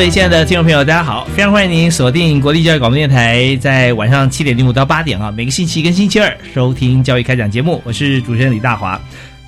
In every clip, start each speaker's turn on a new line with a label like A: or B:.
A: 各位亲爱的听众朋友，大家好！非常欢迎您锁定国立教育广播电台，在晚上七点零五到八点啊，每个星期跟星期二收听教育开讲节目。我是主持人李大华。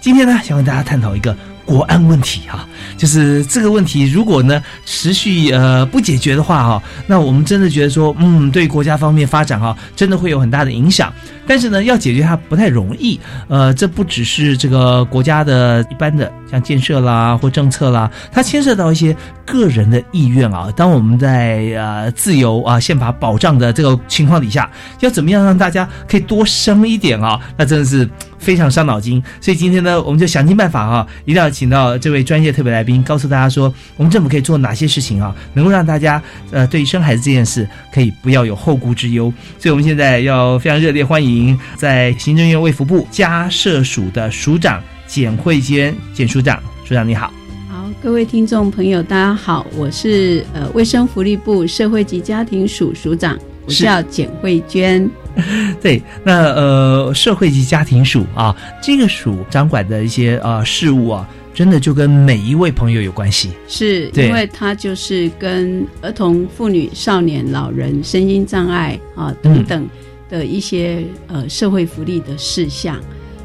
A: 今天呢，想跟大家探讨一个国安问题哈，就是这个问题如果呢持续呃不解决的话哈，那我们真的觉得说，嗯，对国家方面发展哈，真的会有很大的影响。但是呢，要解决它不太容易。呃，这不只是这个国家的一般的。像建设啦或政策啦，它牵涉到一些个人的意愿啊。当我们在呃自由啊宪法保障的这个情况底下，要怎么样让大家可以多生一点啊？那真的是非常伤脑筋。所以今天呢，我们就想尽办法啊，一定要请到这位专业特别来宾，告诉大家说，我们政府可以做哪些事情啊，能够让大家呃对生孩子这件事可以不要有后顾之忧。所以我们现在要非常热烈欢迎在行政院卫福部家社署的署长。简慧娟，简署长，署长你好。
B: 好，各位听众朋友，大家好，我是呃卫生福利部社会及家庭署署长，我叫简慧娟。
A: 对，那呃社会及家庭署啊，这个署掌管的一些呃事务啊，真的就跟每一位朋友有关系，
B: 是因为它就是跟儿童、妇女、少年、老人、身心障碍啊等等的一些呃社会福利的事项。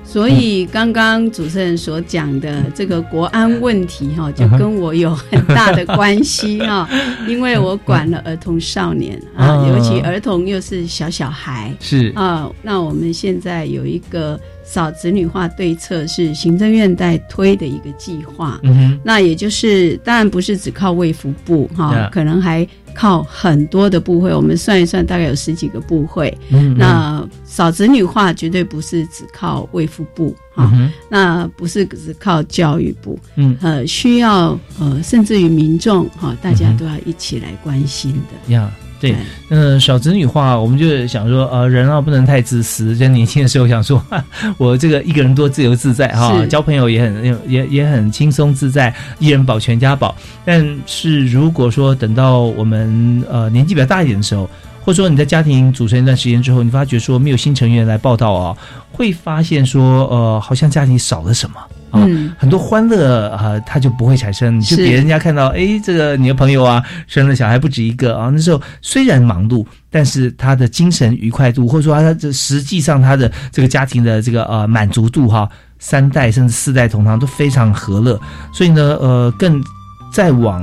B: 所以刚刚主持人所讲的这个国安问题哈，就跟我有很大的关系哈，因为我管了儿童少年啊，尤其儿童又是小小孩
A: 是。
B: 啊，那我们现在有一个。少子女化对策是行政院在推的一个计划，那也就是当然不是只靠卫福部哈，可能还靠很多的部会。我们算一算，大概有十几个部会。那少子女化绝对不是只靠卫福部哈，那不是只靠教育部，呃，需要呃，甚至于民众哈，大家都要一起来关心的。
A: 对，嗯，小子女化，我们就想说，呃，人啊不能太自私。在年轻的时候想说，我这个一个人多自由自在哈，交朋友也很也也很轻松自在，一人保全家保。但是如果说等到我们呃年纪比较大一点的时候，或者说你在家庭组成一段时间之后，你发觉说没有新成员来报道啊，会发现说，呃，好像家庭少了什么。嗯，很多欢乐啊，他就不会产生。就别人家看到，哎，这个你的朋友啊，生了小孩不止一个啊。那时候虽然忙碌，但是他的精神愉快度，或者说他这实际上他的这个家庭的这个呃满足度哈，三代甚至四代同堂都非常和乐。所以呢，呃，更再往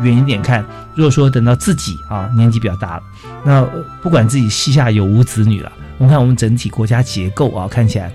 A: 远一点看，如果说等到自己啊年纪比较大了，那不管自己膝下有无子女了，我们看我们整体国家结构啊，看起来。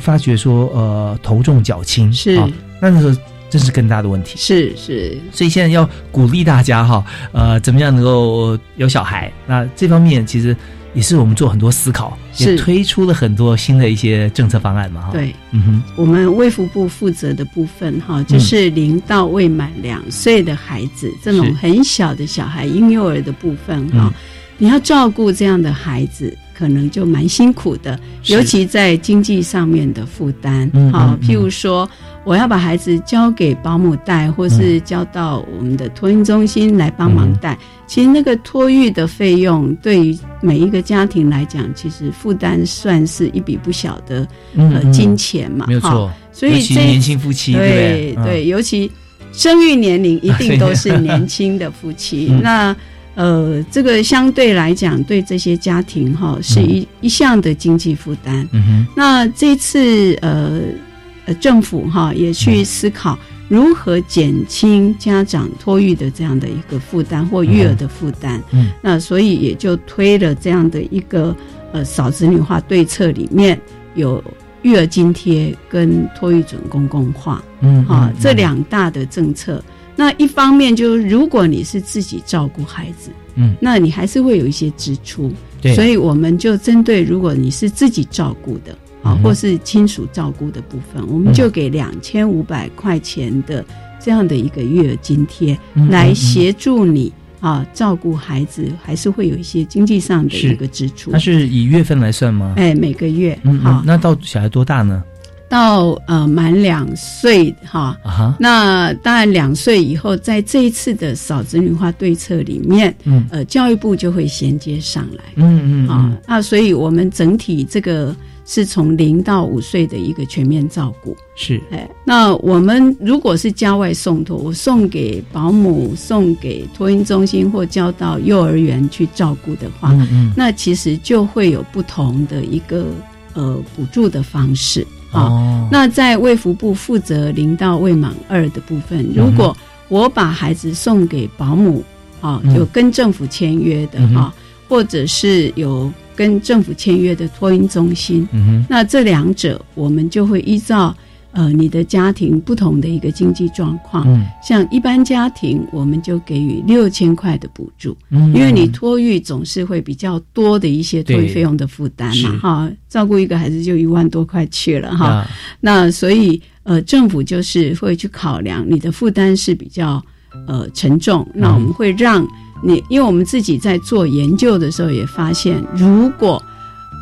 A: 发觉说，呃，头重脚轻
B: 是，
A: 那那时候这是更大的问题。
B: 是是，
A: 所以现在要鼓励大家哈，呃，怎么样能够有小孩？那这方面其实也是我们做很多思考，也推出了很多新的一些政策方案嘛。哈，
B: 对，嗯哼，我们卫福部负责的部分哈，就是零到未满两岁的孩子，这种很小的小孩，婴幼儿的部分哈，你要照顾这样的孩子。可能就蛮辛苦的，尤其在经济上面的负担。好，譬如说，我要把孩子交给保姆带，或是交到我们的托婴中心来帮忙带。其实那个托育的费用，对于每一个家庭来讲，其实负担算是一笔不小的呃金钱嘛。
A: 没有错，
B: 所以
A: 这年轻夫妻
B: 对对，尤其生育年龄一定都是年轻的夫妻。那呃，这个相对来讲，对这些家庭哈，是一一项的经济负担。嗯哼。那这次呃呃政府哈也去思考如何减轻家长托育的这样的一个负担或育儿的负担。
A: 嗯，
B: 那所以也就推了这样的一个呃少子女化对策，里面有育儿津贴跟托育准公共化。
A: 嗯
B: 啊，这两大的政策。那一方面就是，如果你是自己照顾孩子，
A: 嗯，
B: 那你还是会有一些支出，
A: 对，
B: 所以我们就针对如果你是自己照顾的啊，
A: 嗯
B: 或是亲属照顾的部分，我们就给两千五百块钱的这样的一个育儿津贴，
A: 嗯
B: 来协助你啊照顾孩子，还是会有一些经济上的一个支出。
A: 它。是以月份来算吗？
B: 哎，每个月
A: 嗯，
B: 好。
A: 嗯，那到小孩多大呢？
B: 到呃满两岁哈，那当然，两岁以后，在这一次的少子女化对策里面，
A: 嗯。
B: 呃，教育部就会衔接上来。
A: 嗯嗯。
B: 啊。那所以我们整体这个是从零到五岁的一个全面照顾。
A: 是，
B: 哎，那我们如果是家外送托，我送给保姆、送给托婴中心或交到幼儿园去照顾的话，
A: 嗯嗯，
B: 那其实就会有不同的一个呃补助的方式啊。
A: 哦，
B: 那在卫福部负责零到未满二的部分，如果我把孩子送给保姆，啊，
A: 嗯。
B: 有跟政府签约的
A: 嗯哼。
B: 哈，或者是有跟政府签约的托婴中心，
A: 嗯，
B: 那这两者我们就会依照呃你的家庭不同的一个经济状况，
A: 嗯。
B: 像一般家庭我们就给予六千块的补助，
A: 嗯，
B: 因为你托育总是会比较多的一些托育费用的负担嘛，哈，照顾一个孩子就一万多块去了哈。
A: 啊
B: 那所以呃，政府就是会去考量你的负担是比较呃沉重，那我们会让你，因为我们自己在做研究的时候也发现，如果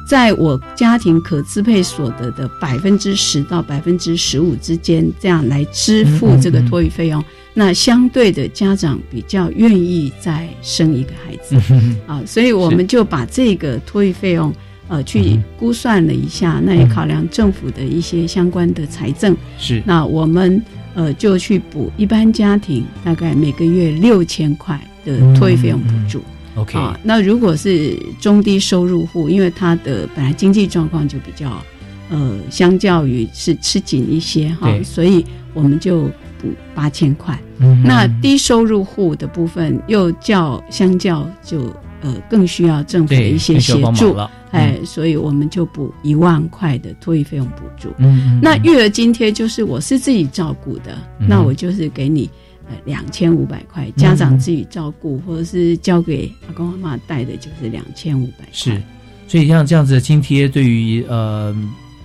B: 在我家庭可支配所得的百分之十到百分之十五之间，这样来支付这个托育费用，那相对的家长比较愿意再生一个孩子。
A: 嗯
B: 啊，所以我们就把这个托育费用呃去估算了一下，那也考量政府的一些相关的财政，
A: 是，
B: 那我们呃就去补一般家庭大概每个月六千块的托育费用补助。
A: OK，
B: 啊，那如果是中低收入户，因为他的本来经济状况就比较呃，相较于是吃紧一些哈
A: 对，
B: 所以我们就补八千块。
A: 嗯
B: 那低收入户的部分又较相较就呃更需要政府的一些协助，
A: 了，
B: 哎，所以我们就补一万块的托育费用补助。那育儿津贴就是我是自己照顾的，
A: 嗯
B: 那我就是给你呃两千五百块，家长自己照顾、或者是交给阿公阿妈带的，就是两千五百块。
A: 是，所以像这样子的津贴，对于呃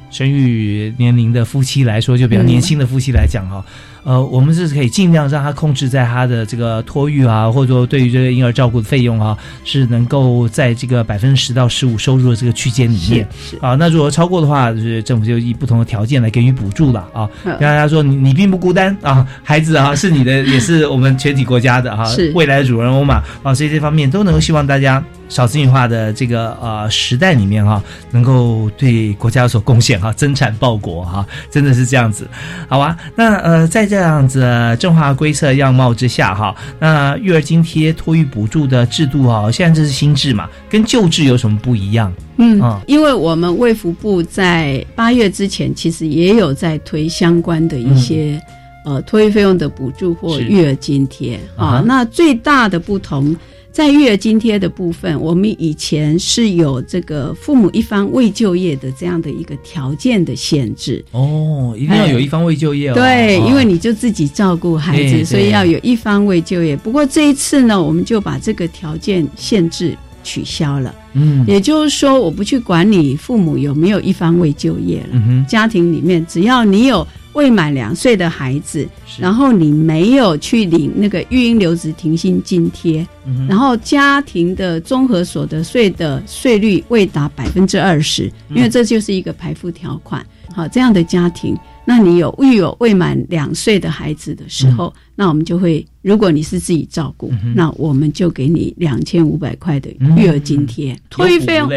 A: 生育年龄的夫妻来说，就比较
B: 嗯
A: 年轻的夫妻来讲哈、呃，我们是可以尽量让他控制在他的这个托育啊，或者说对于这个婴儿照顾的费用啊，是能够在这个百分之十到十五收入的这个区间里面。
B: 是
A: 啊，那如果超过的话，就是政府就以不同的条件来给予补助了啊。
B: 嗯
A: 跟大家说，你你并不孤单啊，孩子啊 是你的，也是我们全体国家的哈、
B: 是
A: 未来的主人翁嘛啊，所以这方面都能够希望大家少子女化的这个呃时代里面哈、能够对国家有所贡献哈、增产报国哈、真的是这样子，好吧。那呃，在这样子呃正化规则样貌之下哈、那育儿津贴、托育补助的制度哈、现在这是新制嘛，跟旧制有什么不一样？
B: 嗯
A: 啊，
B: 因为我们卫福部在八月之前，其实也有在推相关的一些、呃托育费用的补助或育儿津贴
A: 啊。
B: 那最大的不同在育儿津贴的部分，我们以前是有这个父母一方未就业的这样的一个条件的限制。
A: 哦，一定要有一方未就业哦。
B: 对，
A: 哦
B: 因为你就自己照顾孩子，所以要有一方未就业。不过这一次呢，我们就把这个条件限制取消了。
A: 嗯
B: 也就是说，我不去管你父母有没有一方未就业了。
A: 嗯，
B: 家庭里面，只要你有未满两岁的孩子，然后你没有去领那个育婴留职停薪津贴，
A: 嗯
B: 然后家庭的综合所得税的税率未达百分之二十，
A: 嗯。
B: 因为这就是一个排付条款。好，这样的家庭，那你有育有未满两岁的孩子的时候，那我们就会，如果你是自己照顾，
A: 嗯
B: 那我们就给你两千五百块的育儿津贴，托育费用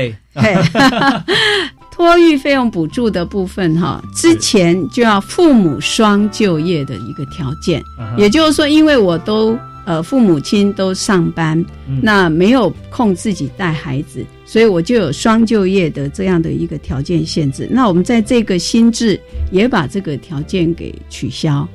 B: 托育费用补助的部分哈，之前就要父母双就业的一个条件，也就是说，因为我都呃父母亲都上班，
A: 嗯
B: 那没有空自己带孩子，所以我就有双就业的这样的一个条件限制。那我们在这个新制也把这个条件给取消。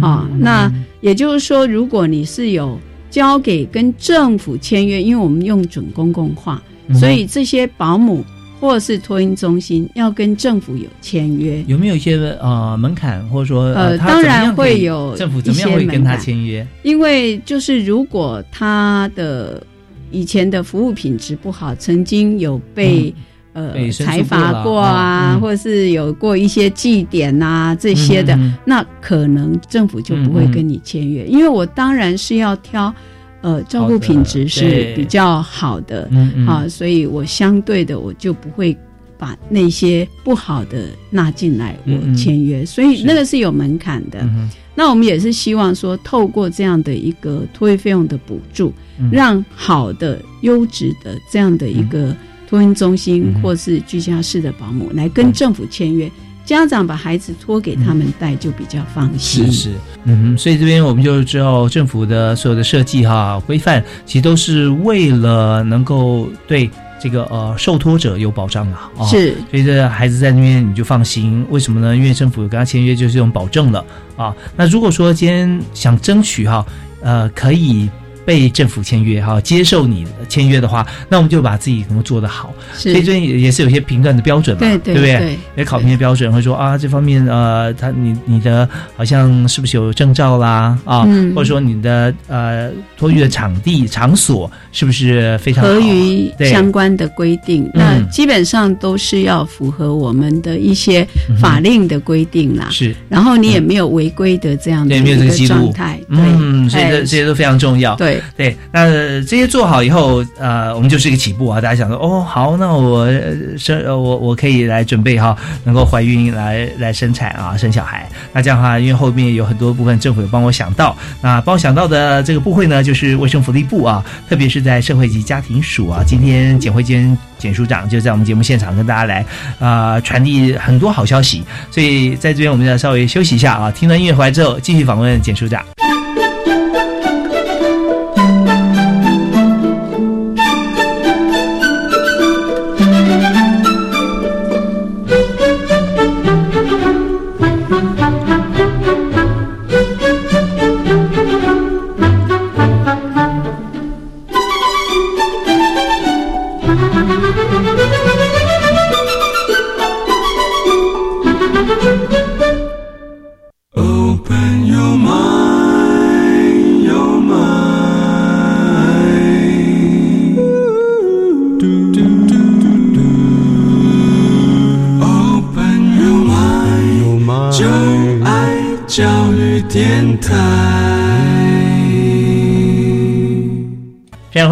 B: 啊，那也就是说，如果你是有交给跟政府签约，因为我们用准公共化，
A: 嗯
B: 所以这些保姆或是托婴中心要跟政府有签约。
A: 有没有一些呃门槛，或者说
B: 呃当然会有
A: 政府怎么样会跟他签约？
B: 因为就是如果他的以前的服务品质不好，曾经有被、呃
A: 被申诉
B: 裁罚过啊，
A: 嗯。
B: 或者是有过一些祭典啊这些的，那可能政府就不会跟你签约，因为我当然是要挑呃照顾品质是比较好的
A: 嗯
B: 所以我相对的我就不会。把那些不好的纳进来，我签约，所以那个是有门槛的。
A: 嗯
B: 那我们也是希望说，透过这样的一个托育费用的补助，
A: 嗯。
B: 让好的、优质的这样的一个托运中心、
A: 嗯
B: 或是居家式的保姆来跟政府签约，家长把孩子托给他们带就比较放心。
A: 是是，嗯哼，所以这边我们就知道政府的所有的设计哈规范，其实都是为了能够对这个呃受托者有保障啊。哦、，
B: 是
A: 所以这孩子在那边你就放心，为什么呢？因为政府有跟他签约，就是这种保证了啊。那如果说今天想争取哈，呃，可以。被政府签约哈，接受你签约的话，那我们就把自己能够做得好。
B: 是。
A: 所以这边也也是有些评断的标准嘛，
B: 对对
A: 不对？
B: 对。
A: 也考评的标准会说啊，这方面呃，他你你的好像是不是有证照啦？啊，
B: 嗯。
A: 或者说你的呃托育的场地场所是不是非常好
B: 合于相关的规定，那基本上都是要符合我们的一些法令的规定啦。
A: 是。
B: 然后你也没有违规的这样的
A: 对
B: 一个
A: 没有这个记录。
B: 状态，
A: 嗯，
B: 对，
A: 所以这
B: 哎。
A: 这些都非常重要。
B: 对
A: 对，那这些做好以后，呃，我们就是一个起步啊。大家想说，哦，好，那我生我我可以来准备哈，能够怀孕来来生产啊，生小孩。那这样的话，因为后面有很多部分政府有帮我想到，那帮我想到的这个部会呢，就是卫生福利部啊，特别是在社会及家庭署啊。今天简慧娟简署长就在我们节目现场跟大家来啊、传递很多好消息，所以在这边我们要稍微休息一下啊，听完音乐回来之后，继续访问简署长。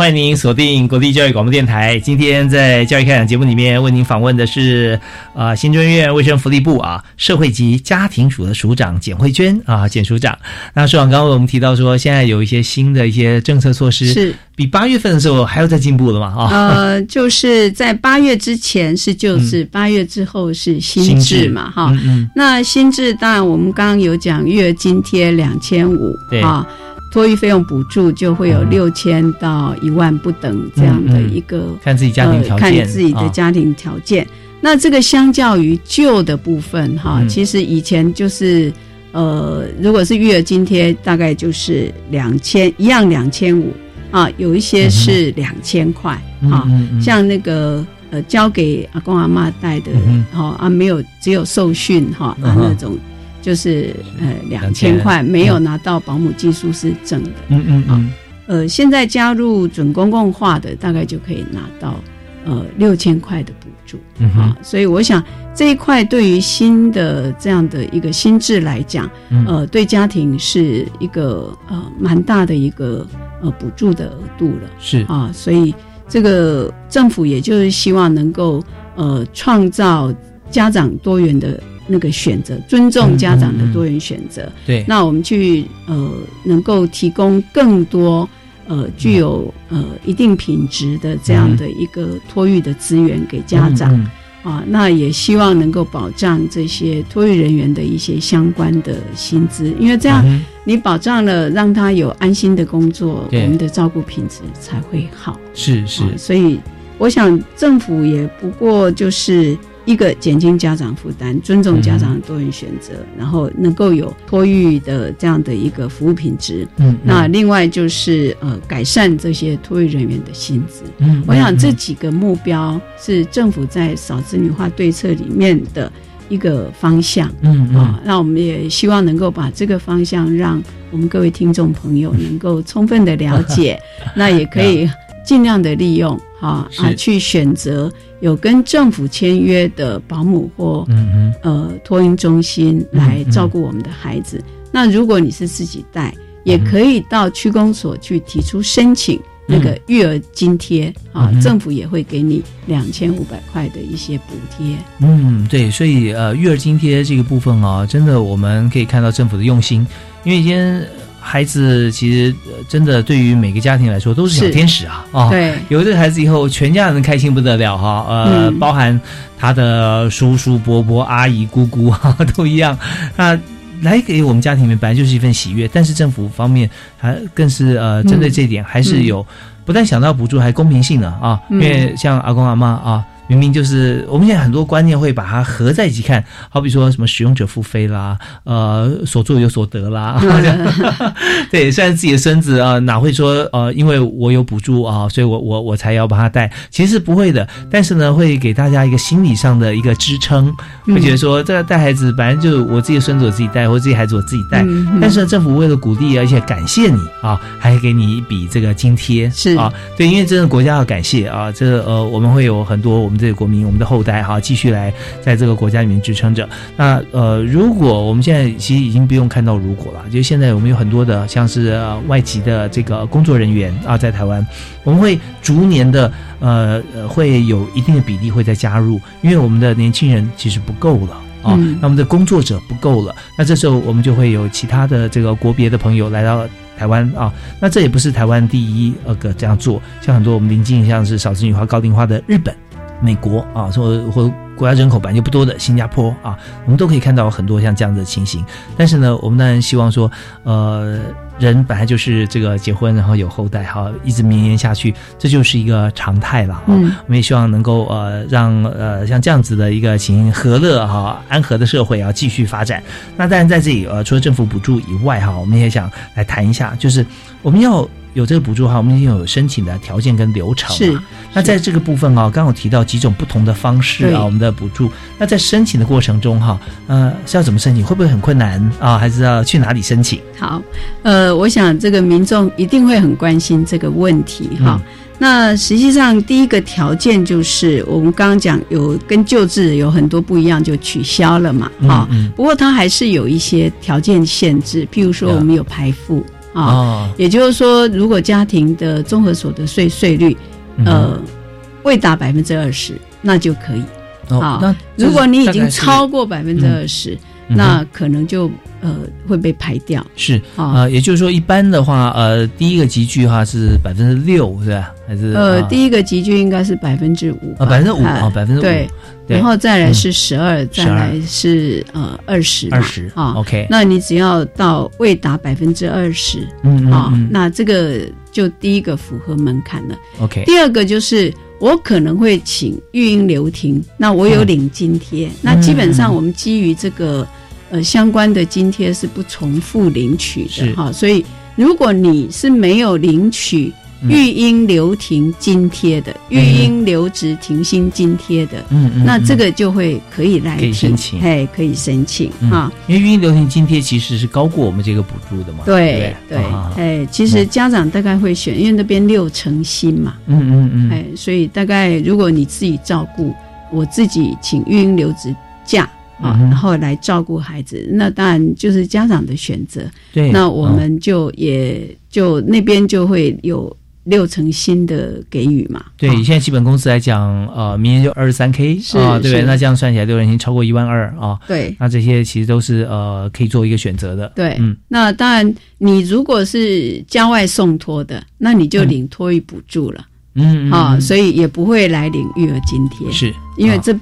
A: 欢迎您锁定国立教育广播电台。今天在教育开讲节目里面为您访问的是啊、新中院卫生福利部啊社会及家庭署的署长简慧娟啊简署长。那署长刚刚我们提到说，现在有一些新的一些政策措施，
B: 是
A: 比八月份的时候还要再进步了嘛啊？
B: 呃，就是在八月之前是旧制，八、月之后是新
A: 新制
B: 制嘛，哈。
A: 嗯嗯
B: 那新制当然我们刚刚有讲育儿津贴两千五
A: 对
B: 啊，托育费用补助就会有六千到一万不等这样的一个、
A: 看自己家庭条
B: 呃、
A: 件，
B: 看自己的
A: 啊。
B: 家庭条件。那这个相较于旧的部分哈，
A: 嗯。
B: 其实以前就是呃，如果是育儿津贴，大概就是两千一样两千五啊，有一些是两千块啊，像那个呃交给阿公阿妈带的
A: 嗯
B: 哈、啊，没有只有受训哈、那种。就是呃两
A: 2000
B: 千。块没有拿到保姆技术是正的，
A: 嗯嗯嗯。
B: 呃现在加入准公共化的大概就可以拿到呃六千块的补助，
A: 嗯
B: 啊，所以我想这一块对于新的这样的一个心智来讲，
A: 嗯。
B: 呃，对家庭是一个呃蛮大的一个呃补助的额度了。
A: 是。
B: 啊，所以这个政府也就是希望能够呃创造家长多元的那个选择，尊重家长的多元选择。
A: 对，
B: 那我们去呃能够提供更多呃具有呃一定品质的这样的一个托育的资源给家长。
A: 嗯
B: 啊，那也希望能够保障这些托育人员的一些相关的薪资，因为这样
A: 嗯
B: 你保障了，让他有安心的工作，我们的照顾品质才会好。
A: 是是。
B: 啊所以我想政府也不过就是一个减轻家长负担，尊重家长的多元选择，然后能够有托育的这样的一个服务品质。
A: 嗯，
B: 那另外就是呃改善这些托育人员的薪资。
A: 嗯，
B: 我想这
A: 嗯
B: 几个目标是政府在少子女化对策里面的一个方向。
A: 嗯嗯
B: 啊，那我们也希望能够把这个方向让我们各位听众朋友能够充分的了解，那也可以尽量的利用哈啊去选择有跟政府签约的保姆或呃托婴中心
A: 嗯
B: 来照顾我们的孩子。那如果你是自己带，也可以到区公所去提出申请。那个育儿津贴啊政府也会给你两千五百块的一些补贴。
A: 嗯，对，所以呃，育儿津贴这个部分啊，真的我们可以看到政府的用心，因为今天孩子其实、呃真的对于每个家庭来说都是小天使啊啊。
B: 对，
A: 有了这个孩子以后，全家人开心不得了哈，呃，
B: 嗯
A: 包含他的叔叔、伯伯、阿姨、姑姑哈，都一样。那来给我们家庭里面本来就是一份喜悦，但是政府方面还更是呃针对这一点，还是有、不但想到补助，还公平性的啊。因
B: 嗯
A: 为像阿公阿妈啊，明明就是我们现在很多观念会把它合在一起看，好比说什么使用者付费啦，呃，所作有所得啦。对，虽然自己的孙子啊，哪会说呃，因为我有补助啊，所以我我我才要把他带，其实不会的。但是呢，会给大家一个心理上的一个支撑，会觉得说这个带孩子反正就我自己的孙子我自己带，或者自己孩子我自己带。
B: 嗯嗯
A: 但是呢，政府为了鼓励而且感谢你啊，还给你一笔这个津贴
B: 是
A: 啊，对，因为真的国家要感谢啊，这呃我们会有很多我们这个国民我们的后代哈、继续来在这个国家里面支撑着。那呃，如果我们现在其实已经不用看到如果了，就现在我们有很多的像是、呃、外籍的这个工作人员啊，在台湾，我们会逐年的呃呃会有一定的比例会再加入，因为我们的年轻人其实不够了。啊、
B: 嗯
A: 那我们的工作者不够了，那这时候我们就会有其他的这个国别的朋友来到台湾啊，那这也不是台湾第一呃个这样做，像很多我们邻近像是少子女化、高龄化的日本、美国啊，或或国家人口本来就不多的新加坡啊，我们都可以看到很多像这样的情形。但是呢，我们当然希望说，呃，人本来就是这个结婚然后有后代哈，一直绵延下去，这就是一个常态了啊。
B: 嗯
A: 我们也希望能够呃让呃像这样子的一个情形和乐哈、安和的社会啊继续发展。那当然在这里呃除了政府补助以外哈、我们也想来谈一下，就是我们要有这个补助哈，我们已经有申请的条件跟流程
B: 是。
A: 那在这个部分啊，刚刚有提到几种不同的方式啊，我们的补助。那在申请的过程中哈，呃是要怎么申请？会不会很困难啊？还是要去哪里申请？
B: 好，呃，我想这个民众一定会很关心这个问题哈。
A: 嗯
B: 那实际上，第一个条件就是我们刚刚讲有跟旧制有很多不一样，就取消了嘛，啊、
A: 嗯
B: 不过它还是有一些条件限制，譬如说我们有排富啊，
A: 哦，
B: 也就是说，如果家庭的综合所得税税率
A: 嗯
B: 呃未达百分之二十，那就可以。
A: 哦
B: 好
A: 那
B: 如果你已经超过百分之二十，
A: 嗯哼。
B: 那可能就呃会被排掉。
A: 是
B: 啊。
A: 呃，也就是说，一般的话，呃，第一个集聚的话是百分之六，是吧？还是
B: 呃，
A: 啊？
B: 第一个集聚应该是百分之五
A: 啊，百分之五
B: 哎
A: 啊，百分之五，
B: 对，然后再来是十二，再来是呃二十，
A: 二十
B: 啊。
A: ，OK，
B: 那你只要到未达百分之二十
A: 嗯
B: 啊那这个就第一个符合门槛了。
A: ，OK，
B: 第二个就是我可能会请育婴留停，那我有领津贴，那基本上我们基于这个呃相关的津贴是不重复领取的哈，所以如果你是没有领取
A: 嗯
B: 育婴留停津贴的，育婴留职停薪津贴的，
A: 嗯嗯，
B: 那这
A: 嗯
B: 个就会可以来
A: 可以申
B: 提
A: 请。
B: 嘿，可以申请
A: 嗯。
B: 啊。
A: 因为育婴留停津贴其实是高过我们这个补助的嘛，
B: 对
A: 对
B: 哎，其实家长大概会选，因为那边六成薪嘛，
A: 嗯嗯嗯，
B: 哎，所以大概如果你自己照顾，我自己请育婴留职假啊，然后来照顾孩子，那当然就是家长的选择。
A: 对，
B: 那我
A: 嗯
B: 们就也就那边就会有六成新的给予嘛。
A: 对，
B: 啊
A: 以现在基本工资来讲，呃，明年就二十三 K
B: 是
A: 啊，对不对？那这样算起来，六人已经超过一万二啊。
B: 对
A: 那这些其实都是呃可以做一个选择的。
B: 对，
A: 嗯，
B: 那当然你如果是郊外送托的，那你就
A: 嗯
B: 领托育补助了。
A: 嗯
B: 啊，所以也不会来领育儿津贴，
A: 是
B: 因为这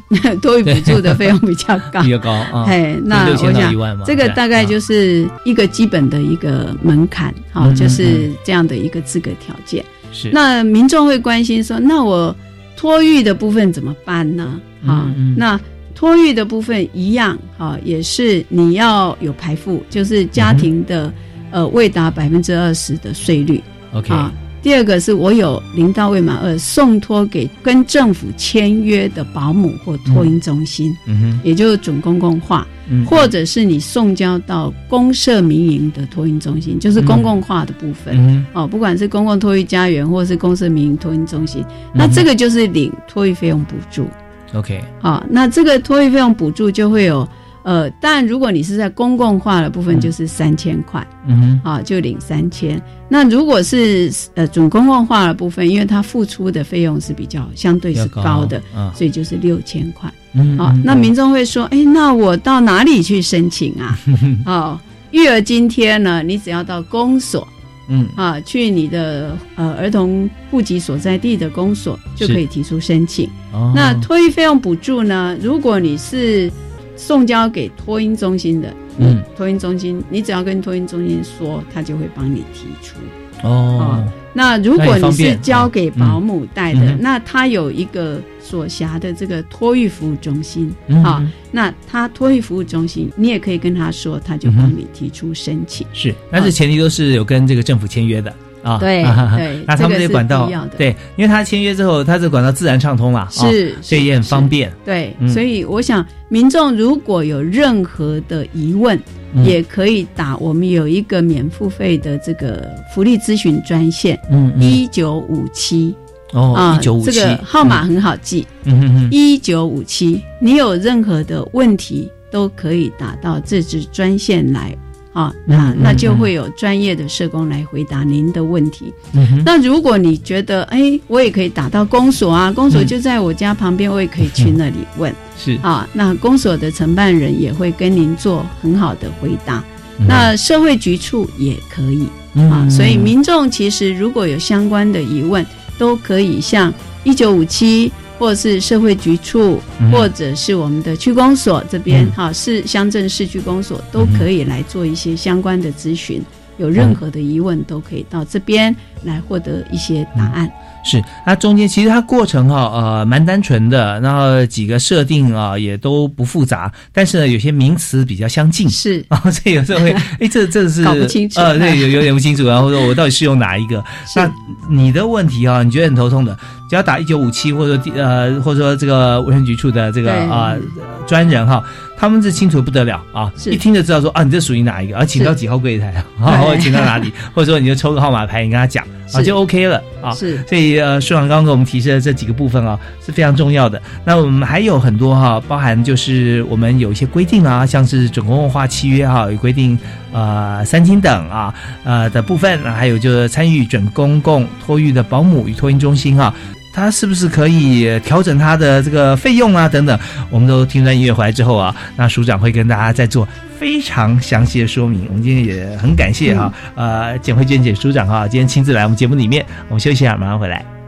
B: 托育补助的费用比较高
A: 比。较高啊，
B: 哎，那我想这个大概就是是一个基本的一个门槛，好、
A: 嗯
B: 就是这样的一个资格条件。
A: 是
B: 那民众会关心说，那我托育的部分怎么办呢？啊、
A: 嗯嗯
B: 那托育的部分一样，啊，也是你要有排付，就是家庭的、
A: 嗯
B: 呃未达百分之二十的税率
A: OK
B: 啊。第二个是我有零到未满二送托给跟政府签约的保姆或托婴中心，
A: 嗯哼
B: 也就是准公共化。
A: 嗯
B: 或者是你送交到公社民营的托婴中心，就是公共化的部分。
A: 嗯
B: 哦，不管是公共托育家园或是公社民营托婴中心，
A: 嗯
B: 那这个就是领托育费用补助。
A: OK
B: 好、那这个托育费用补助就会有，呃，但如果你是在公共化的部分，就是三千块，
A: 嗯哼
B: 啊、就领三千。那如果是呃准公共化的部分，因为它付出的费用是比较相对是高的，
A: 啊
B: 所以就是六千块。
A: 嗯
B: 好、那民众会说，哎，那我到哪里去申请啊？哦，育儿津贴呢？你只要到公所
A: 嗯
B: 啊，去你的呃儿童户籍所在地的公所就可以提出申请。
A: 哦
B: 那托育费用补助呢？如果你是送交给托婴中心的，
A: 嗯。
B: 托婴中心，你只要跟托婴中心说，他就会帮你提出。
A: 哦。
B: 那如果你是交给保姆带的，
A: 嗯嗯
B: 那他有一个所辖的这个托育服务中心
A: 嗯
B: 啊，那他托育服务中心，你也可以跟他说，他就帮你提出申请。
A: 是，但是前提都是有跟这个政府签约的啊。
B: 对 对
A: 那他们
B: 这
A: 管道对，因为他签约之后，他这管道自然畅通了，啊
B: 是
A: 所以也很方便。
B: 对，
A: 嗯。
B: 所以我想民众如果有任何的疑问，
A: 嗯。
B: 也可以打我们有一个免付费的这个福利咨询专线
A: 嗯嗯。
B: 一九五七
A: 哦，
B: 啊，
A: 一九五七。
B: 这个号码很好记，
A: 嗯嗯嗯。
B: 一九五七，你有任何的问题都可以打到这支专线来。啊，那
A: 嗯
B: 那就会有专业的社工来回答您的问题。
A: 嗯
B: 那如果你觉得，哎，我也可以打到公所啊，公所就在我家旁边，我也可以去那里问。
A: 是
B: 啊，那公所的承办人也会跟您做很好的回答。
A: 嗯
B: 那社会局处也可以啊，
A: 嗯
B: 所以民众其实如果有相关的疑问，都可以向一九五七。或是社会局处，
A: 嗯
B: 或者是我们的区公所这边
A: 嗯，
B: 哈、市乡镇市区公所都可以来做一些相关的咨询。有任何的疑问，都可以到这边来获得一些答案。
A: 是，它中间其实它过程哈呃蛮单纯的，然后几个设定啊也都不复杂，但是呢有些名词比较相近。
B: 是
A: 啊，所以有时候会，哎，这这是
B: 搞不清楚
A: 呃，对，有有点不清楚，然后说我到底是用哪一个？那你的问题啊，你觉得很头痛的，只要打一九五七，或者说地呃，或者说这个卫生局处的这个
B: 对。
A: 啊、专人哈，他们是清楚的不得了啊，一听就知道说啊，你这属于哪一个，啊，请到几号柜台啊，或者请到哪里，或者说你就抽个号码牌，你跟他讲啊，就 OK 了啊。
B: 是。
A: 所以呃，舒长刚刚给我们提示的这几个部分啊，是非常重要的。那我们还有很多哈、包含就是我们有一些规定啊，像是准公共化契约哈、有规定呃三金等啊呃的部分，还有就是参与准公共托育的保姆与托婴中心哈、他是不是可以调整他的这个费用啊？等等，我们都听完音乐回来之后啊，那署长会跟大家再做非常详细的说明。我们今天也很感谢哈、呃，简慧娟姐署长哈、今天亲自来我们节目里面。我们休息一下，马上回来。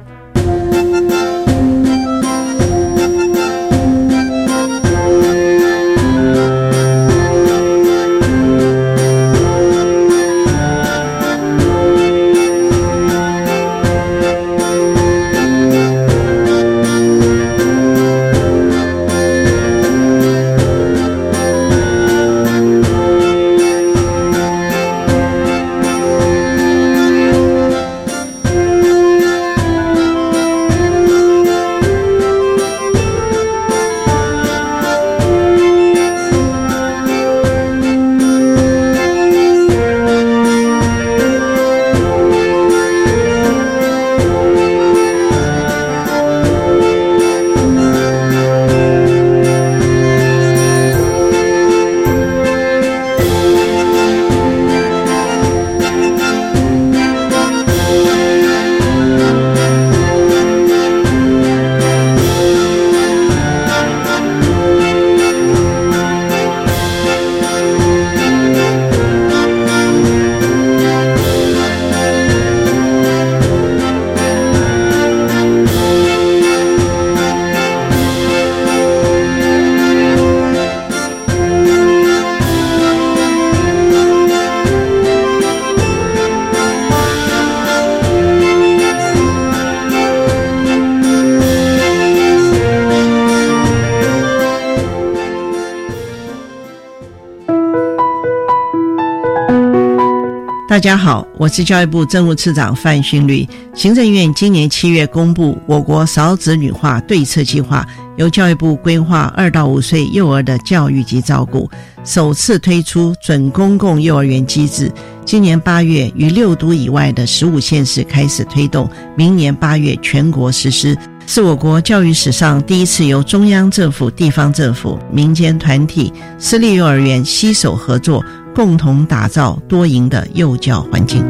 C: 家好，我是教育部政务次长范训律。行政院今年七月公布我国少子女化对策计划，由教育部规划二到五岁幼儿的教育及照顾，首次推出准公共幼儿园机制。今年八月于六都以外的十五县市开始推动，明年八月全国实施。是我国教育史上第一次由中央政府、地方政府、民间团体、私立幼儿园携手合作，共同打造多赢的幼教环境。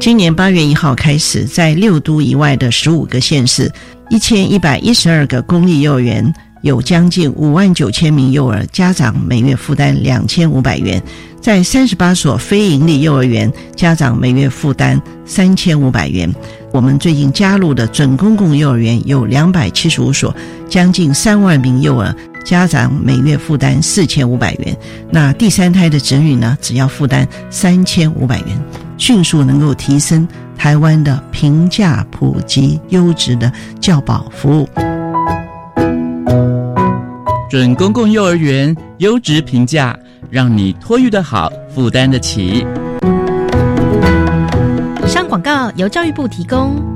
C: 今年八月一号开始，在六都以外的十五个县市，一千一百一十二个公立幼儿园。有将近五万九千名幼儿家长每月负担两千五百元，在三十八所非营利幼儿园，家长每月负担三千五百元。我们最近加入的准公共幼儿园有两百七十五所，将近三万名幼儿家长每月负担四千五百元。那第三胎的子女呢，只要负担三千五百元，迅速能够提升台湾的平价、普及、优质的教保服务。
D: 准公共幼儿园优质评价，让你托育的好，负担得起。
E: 以上广告由教育部提供。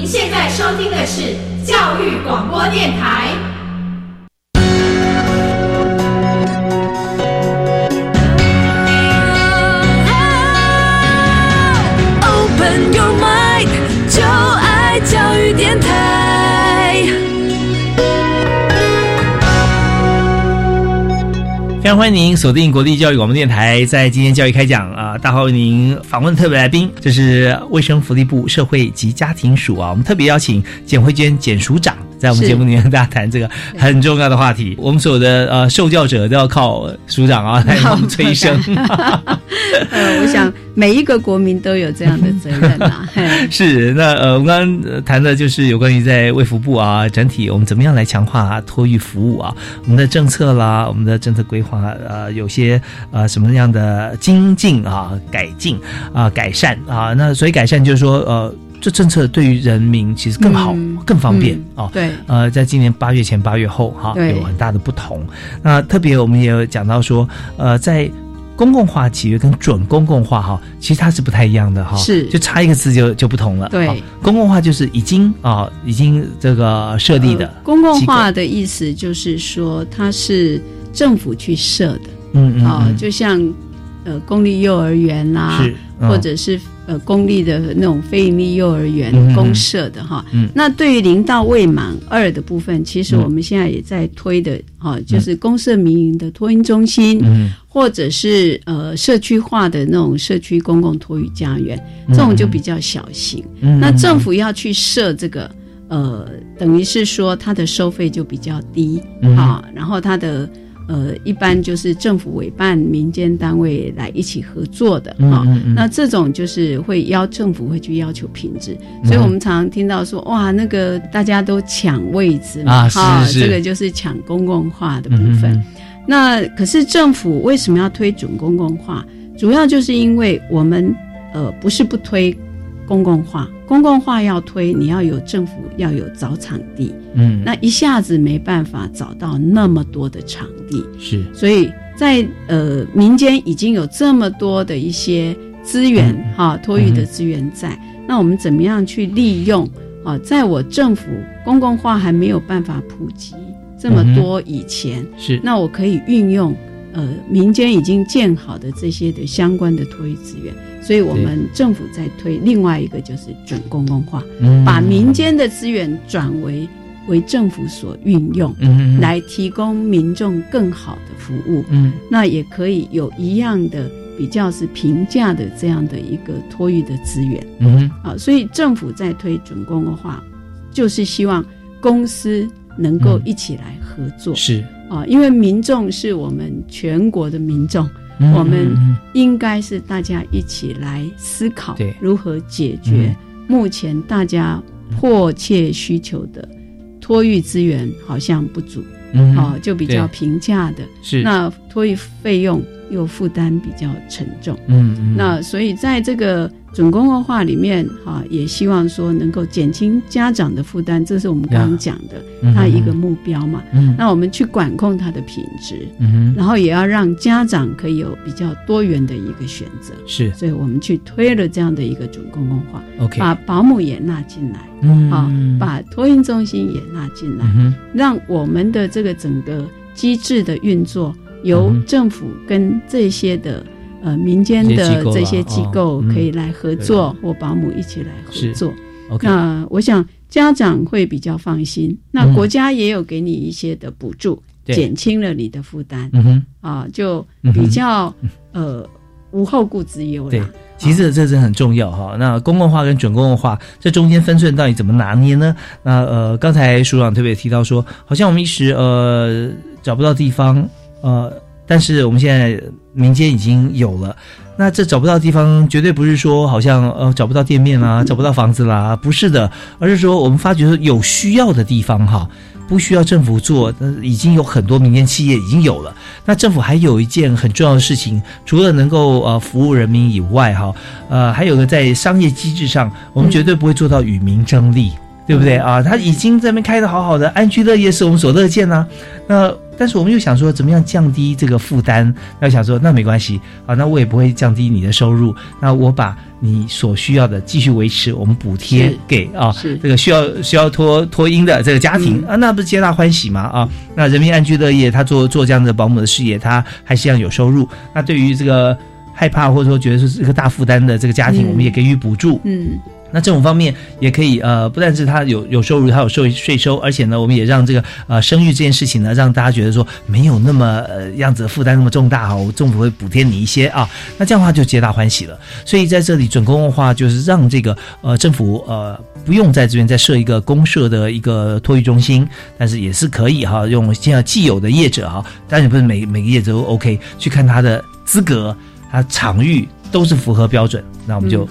F: 您现在收听的是教育广播电台。
A: 欢迎您锁定国立教育广播电台，在今天教育开讲啊，大号为您访问特别来宾，这是卫生福利部社会及家庭署啊，我们特别邀请简慧娟简署长。在我们
B: 是
A: 节目里面跟大家谈这个很重要的话题，我们所有的呃受教者都要靠署长啊 来帮我们催生。
B: 呃，我想每一个国民都有这样的责任啊。
A: 是，那呃，我们刚刚呃谈的就是有关于在卫福部啊，整体我们怎么样来强化托育服务啊，我们的政策啦，我们的政策规划呃，有些呃什么样的精进啊、改进啊、改善啊，那所以改善就是说呃。这政策对于人民其实更好、
B: 嗯
A: 更方便、
B: 嗯
A: 哦。
B: 对
A: 呃，在今年八月前、八月后哈，
B: 对
A: 有很大的不同。那特别我们也有讲到说，呃，在公共化企业跟准公共化哈，其实它是不太一样的哈，
B: 是
A: 就差一个字就就不同了。
B: 对
A: 好公共化就是已经啊、已经这个设立的、
B: 呃公共化，的意思就是说，它是政府去设的。
A: 嗯嗯
B: 啊、
A: 嗯
B: 就像呃公立幼儿园啦、或者是呃公立的那种非营利幼儿园、公社的哈。
A: 嗯。
B: 那对于零到未满二的部分，其实
A: 嗯。
B: 我们现在也在推的哈、就是公社民营的托婴中心，
A: 嗯。
B: 或者是呃社区化的那种社区公共托育家园，
A: 嗯。
B: 这种就比较小型。
A: 嗯。
B: 那政府要去设这个。呃，等于是说它的收费就比较低
A: 嗯。
B: 啊，然后它的呃，一般就是政府委办民间单位来一起合作的啊。
A: 嗯嗯嗯
B: 那这种就是会要政府会去要求品质，
A: 嗯
B: 所以我们常常听到说，哇，那个大家都抢位置嘛，哈
A: 是
B: 这个就是抢公共化的部分。那可是政府为什么要推准公共化？主要就是因为我们呃不是不推公共化，公共化要推，你要有政府要有找场地，
A: 嗯，
B: 那一下子没办法找到那么多的场地，
A: 是。
B: 所以在呃民间已经有这么多的一些资源
A: 嗯。
B: 哈、托育的资源在，那我们怎么样去利用啊？在我政府公共化还没有办法普及这么多以前，
A: 是。
B: 那我可以运用呃民间已经建好的这些的相关的托育资源，所以我们政府在推另外一个就是准公共化，
A: 嗯。
B: 把民间的资源转为为政府所运用，
A: 嗯嗯
B: 来提供民众更好的服务，
A: 嗯。
B: 那也可以有一样的比较是平价的这样的一个托育的资源。
A: 嗯
B: 啊，所以政府在推准公共化，就是希望公司能够一起来合作，
A: 是
B: 啊，因为民众是我们全国的民众，
A: 嗯
B: 我们应该是大家一起来思考如何解决
A: 嗯。
B: 目前大家迫切需求的托育资源好像不足，
A: 嗯。
B: 哦，就比较平价的，
A: 是。
B: 那托育费用又负担比较沉重，
A: 嗯嗯。
B: 那所以在这个准公共化里面，哈、也希望说能够减轻家长的负担，这是我们刚刚讲的
A: 嗯
B: 它一个目标嘛。
A: 嗯。
B: 那我们去管控它的品质，
A: 嗯
B: 然后也要让家长可以有比较多元的一个选择。
A: 是。
B: 所以我们去推了这样的一个准公共化
A: OK
B: 把保姆也纳进来，
A: 嗯。
B: 啊，把托运中心也纳进来，
A: 嗯
B: 让我们的这个整个机制的运作由政府跟这些的呃民间的这些机构可以来合作，或保姆一起来合作。那我想家长会比较放心，那
A: 嗯
B: 国家也有给你一些的补助，
A: 对
B: 减轻了你的负担。
A: 嗯哼
B: 啊，就比较呃无后顾之忧
A: 对。，其实这是很重要哈。那公共化跟准公共化这中间分寸到底怎么拿捏呢？那呃，刚才署长特别提到说，好像我们一时呃找不到地方呃，但是我们现在民间已经有了。那这找不到地方，绝对不是说好像呃找不到店面啦，找不到房子啦，不是的，而是说我们发觉说有需要的地方哈，不需要政府做，但已经有很多民间企业已经有了。那政府还有一件很重要的事情，除了能够呃服务人民以外哈，呃还有个在商业机制上，我们绝对不会做到与民争利。对不对啊？他已经在那边开的好好的，安居乐业是我们所乐见呐、那但是我们又想说，怎么样降低这个负担？那想说，那没关系啊，那我也不会降低你的收入。那我把你所需要的继续维持，我们补贴给啊这个需要需要托托婴的这个家庭、啊，那不是皆大欢喜吗？啊，那人民安居乐业，他做做这样的保姆的事业，他还是一样有收入。那对于这个害怕或者说觉得是一个大负担的这个家庭，
B: 嗯
A: 我们也给予补助。
B: 嗯，
A: 那政府方面也可以呃，不但是他有有收入，他有税税收，而且呢，我们也让这个呃生育这件事情呢，让大家觉得说没有那么呃样子负担那么重大哈，我政府会补贴你一些啊，那这样的话就皆大欢喜了。所以在这里准公共化就是让这个呃政府呃不用在这边再设一个公社的一个托育中心，但是也是可以哈，用现在既有的业者哈，当然不是每每个业者都 OK，去看他的资格、他场域都是符合标准，那我们就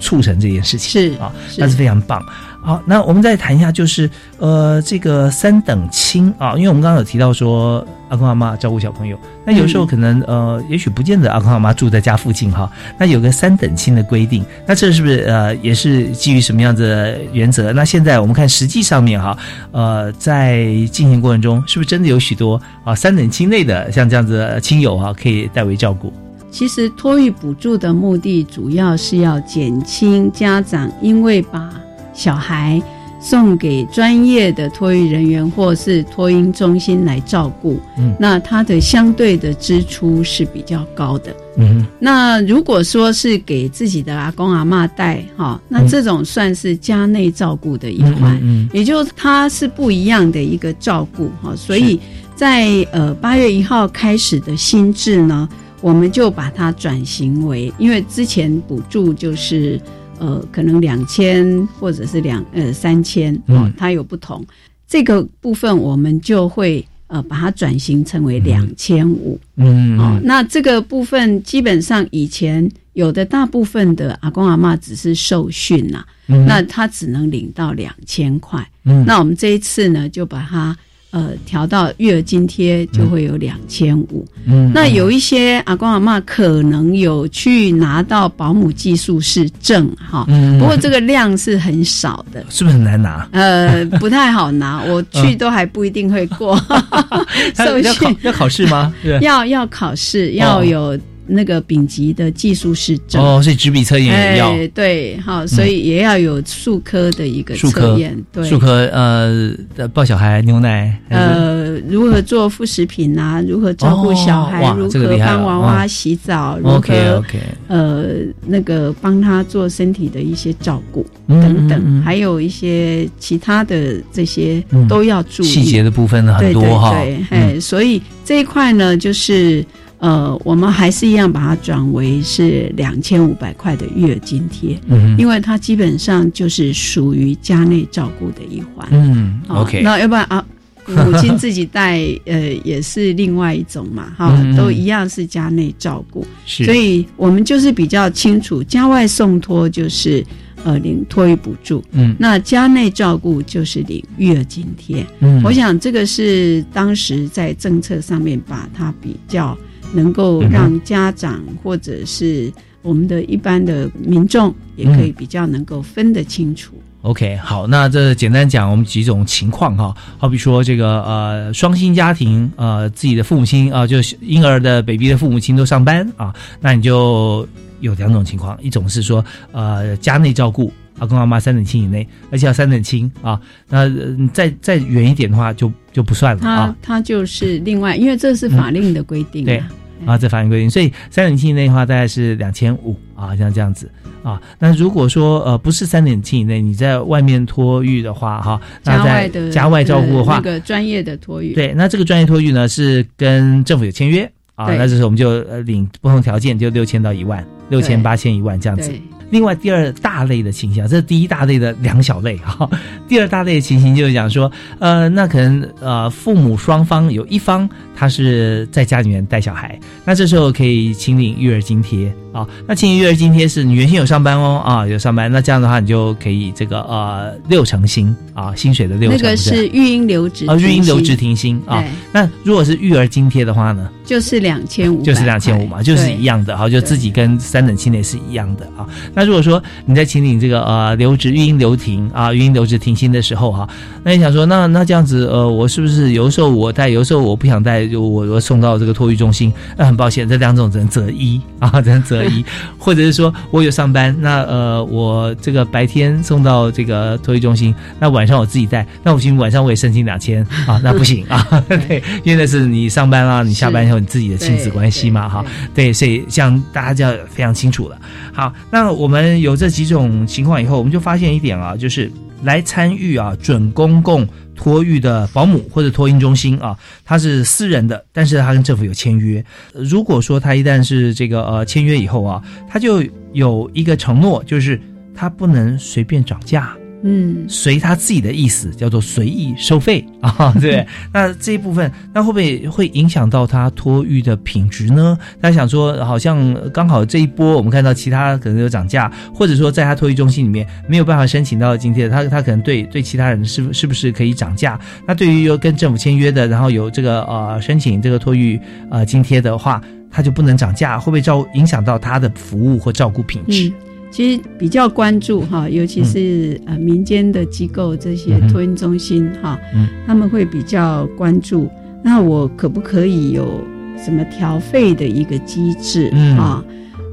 A: 促成这件事情。
B: 是
A: 啊，那是非常棒。好，那我们再谈一下，就是呃，这个三等亲啊，因为我们刚刚有提到说阿公阿妈照顾小朋友，那有时候可能、呃，也许不见得阿公阿妈住在家附近哈，那有个三等亲的规定，那这是不是呃也是基于什么样子的原则？那现在我们看实际上面哈，呃，在进行过程中，是不是真的有许多啊三等亲内的像这样子的亲友哈，可以代为照顾？
B: 其实托育补助的目的主要是要减轻家长因为把小孩送给专业的托育人员或是托婴中心来照顾，
A: 嗯。
B: 那它的相对的支出是比较高的。
A: 嗯
B: 那如果说是给自己的阿公阿妈带，哈，那
A: 嗯。
B: 这种算是家内照顾的一
A: 嗯
B: 环，
A: 嗯。
B: 也就是它是不一样的一个照顾哈，所以在呃八月一号开始的新制呢，我们就把它转型为，因为之前补助就是呃可能两千或者是两呃三千哦
A: 嗯，
B: 它有不同，这个部分我们就会呃把它转型成为两千五。
A: 嗯。
B: 哦，那这个部分基本上以前有的大部分的阿公阿嬷只是受训呐、
A: 嗯。
B: 那他只能领到两千块。
A: 嗯。
B: 那我们这一次呢，就把它呃调到育儿津贴就会有两千五。
A: 嗯
B: 那有一些阿公阿妈可能有去拿到保姆技术士证哈，
A: 嗯
B: 不过这个量是很少的。
A: 是不是很难拿？
B: 呃，不太好拿，我去都还不一定会过。
A: 要考
B: 训
A: 要考试吗？
B: 要要考试，要有那个丙级的技术是证。
A: 哦，所以纸笔测验也要。
B: 哎，对，好，所以也要有数科的一个测验，对，
A: 数科呃，抱小孩牛奶，
B: 呃，如何做副食品啊？如何照顾小孩？
A: 哦
B: 如何帮娃娃
A: 哦
B: 洗澡？如
A: OK
B: 何
A: OK，
B: 呃那个帮他做身体的一些照顾
A: 嗯
B: 等等，还有一些其他的这些
A: 嗯
B: 都要注意。
A: 细节的部分呢很
B: 对
A: 多哈。
B: 对对，
A: 嗯
B: 嘿，所以这一块呢，就是呃，我们还是一样把它转为是两千五百块的育儿津贴，
A: 嗯
B: 因为它基本上就是属于家内照顾的一环。
A: 嗯
B: 哦
A: ，OK，
B: 那要不然啊，母亲自己带，呃，也是另外一种嘛，哈，
A: 嗯
B: 都一样是家内照顾，
A: 是。
B: 所以我们就是比较清楚，家外送托就是呃领托育补助，
A: 嗯。
B: 那家内照顾就是领育儿津贴。
A: 嗯。
B: 我想这个是当时在政策上面把它比较能够
A: 嗯
B: 让家长或者是我们的一般的民众也可以比较能够分得清楚。
A: OK，好，那这简单讲我们几种情况哈，好比说这个呃双薪家庭，呃自己的父母亲啊、就是婴儿的 baby 的父母亲都上班啊，那你就有两种情况，一种是说呃家内照顾。阿公阿妈三等亲以内，而且要三等亲啊，那呃再再远一点的话就就不算了
B: 它
A: 啊。
B: 它就是另外，因为这是法令的规定
A: 对
B: 啊。
A: 啊，这法律规定，所以三点七以内的话大概是两千五啊，像这样子啊。那如果说呃不是三点七以内，你在外面托育的话哈，那在
B: 家外的
A: 家外照顾的话，
B: 呃那个专业的托育，
A: 对，那这个专业托育呢是跟政府有签约啊，那这时候我们就呃领不同条件，就六千到一万，六千八千一万这样子
B: 对。
A: 另外第二大类的情形啊，这是第一大类的两小类哈。第二大类的情形就是讲说，呃，那可能呃父母双方有一方他是在家里面带小孩，那这时候可以请领育儿津贴啊。那请领育儿津贴是你原先有上班哦啊，有上班，那这样的话你就可以这个呃六成薪啊，薪水的六成
B: 那个是育婴留职
A: 啊，育婴留职停薪啊。那如果是育儿津贴的话呢，
B: 就是两千五，
A: 就是两千五嘛，就是一样的哈，就自己跟三等亲的是一样的啊。那如果说你在请你这个呃留职育婴留停啊，育婴留职停薪的时候哈，那你想说，那那这样子呃，我是不是有的时候我带，有的时候我不想带，就我我送到这个托育中心？那很抱歉，这两种只能择一 啊，只能择一，或者是说我有上班，那呃我这个白天送到这个托育中心，那晚上我自己带，那我行晚上我也申请两千啊，那不行啊，对，因为那是你上班啦，你下班以后你自己的亲子关系嘛哈，对，所以这样大家就要非常清楚了。好，那我们有这几种情况以后，我们就发现一点啊，就是来参与啊准公共托育的保姆或者托婴中心啊，它是私人的，但是它跟政府有签约。如果说它一旦是这个呃签约以后啊，它就有一个承诺，就是它不能随便涨价。
B: 嗯，
A: 随他自己的意思，叫做随意收费 啊，对 不对？那这一部分，那会不会会影响到他托育的品质呢？大家想说，好像刚好这一波我们看到其他可能有涨价，或者说在他托育中心里面没有办法申请到津贴，他他可能对对其他人是不是不是可以涨价？那对于有跟政府签约的，然后有这个呃申请这个托育呃津贴的话，他就不能涨价，会不会照影响到他的服务或照顾品质？
B: 嗯，其实比较关注哈，尤其是、呃民间的机构这些托婴中心哈，
A: 嗯。
B: 他们会比较关注。那我可不可以有什么调费的一个机制、
A: 嗯。
B: 啊？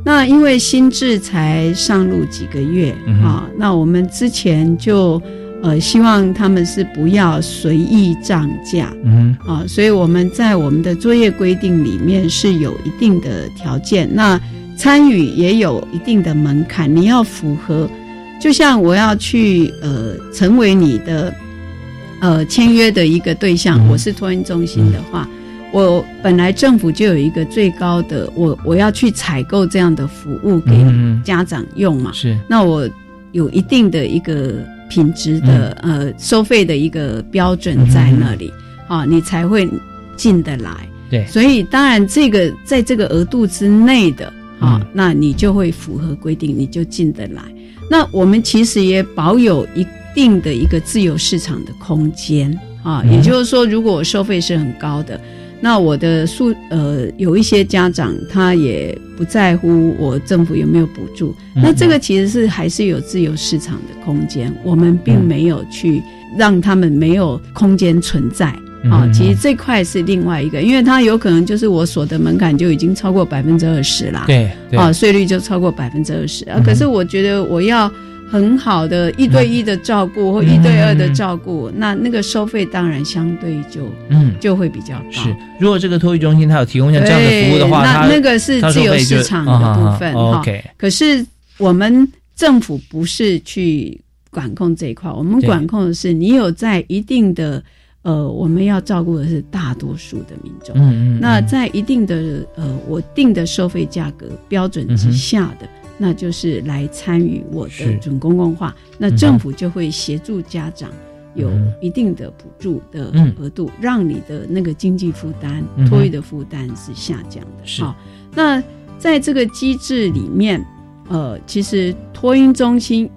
B: 那因为新制才上路几个月、啊，那我们之前就呃希望他们是不要随意涨价，
A: 嗯
B: 啊，所以我们在我们的作业规定里面是有一定的条件，那参与也有一定的门槛，你要符合。就像我要去呃成为你的呃签约的一个对象，
A: 嗯。
B: 我是托运中心的话，我本来政府就有一个最高的，我我要去采购这样的服务给
A: 嗯。
B: 家长用嘛，
A: 是。
B: 那我有一定的一个品质的、呃收费的一个标准在那里、啊，你才会进得来。
A: 对。
B: 所以当然这个在这个额度之内的啊，
A: 嗯
B: 那你就会符合规定，你就进得来。那我们其实也保有一定的一个自由市场的空间啊，
A: 嗯
B: 也就是说，如果我收费是很高的。那我的数呃，有一些家长他也不在乎我政府有没有补助，
A: 嗯
B: 那这个其实是还是有自由市场的空间，我们并没有去让他们没有空间存在。啊、
A: 嗯
B: 其实这块是另外一个，因为它有可能就是我所得门槛就已经超过百分之二十啦，
A: 对对。
B: 啊，税率就超过百分之二十。啊。可是我觉得我要很好的一对一的照顾或
A: 嗯
B: 一对二的照顾，那那个收费当然相对就
A: 嗯。
B: 就会比较高。
A: 是，如果这个托育中心它有提供像这样的服务的话，
B: 那那个是自由市场的
A: 啊
B: 部分
A: OK，
B: 可是我们政府不是去管控这一块，我们管控的是你有在一定的呃，我们要照顾的是大多数的民众。
A: 嗯嗯嗯。
B: 那在一定的呃我定的收费价格标准之下的，那就是来参与我的准公共化，那政府就会协助家长有一定的补助的
A: 嗯
B: 额度，让你的那个经济负担
A: 嗯、
B: 托育的负担是下降的。
A: 是。
B: 好那在这个机制里面，呃，其实托婴中心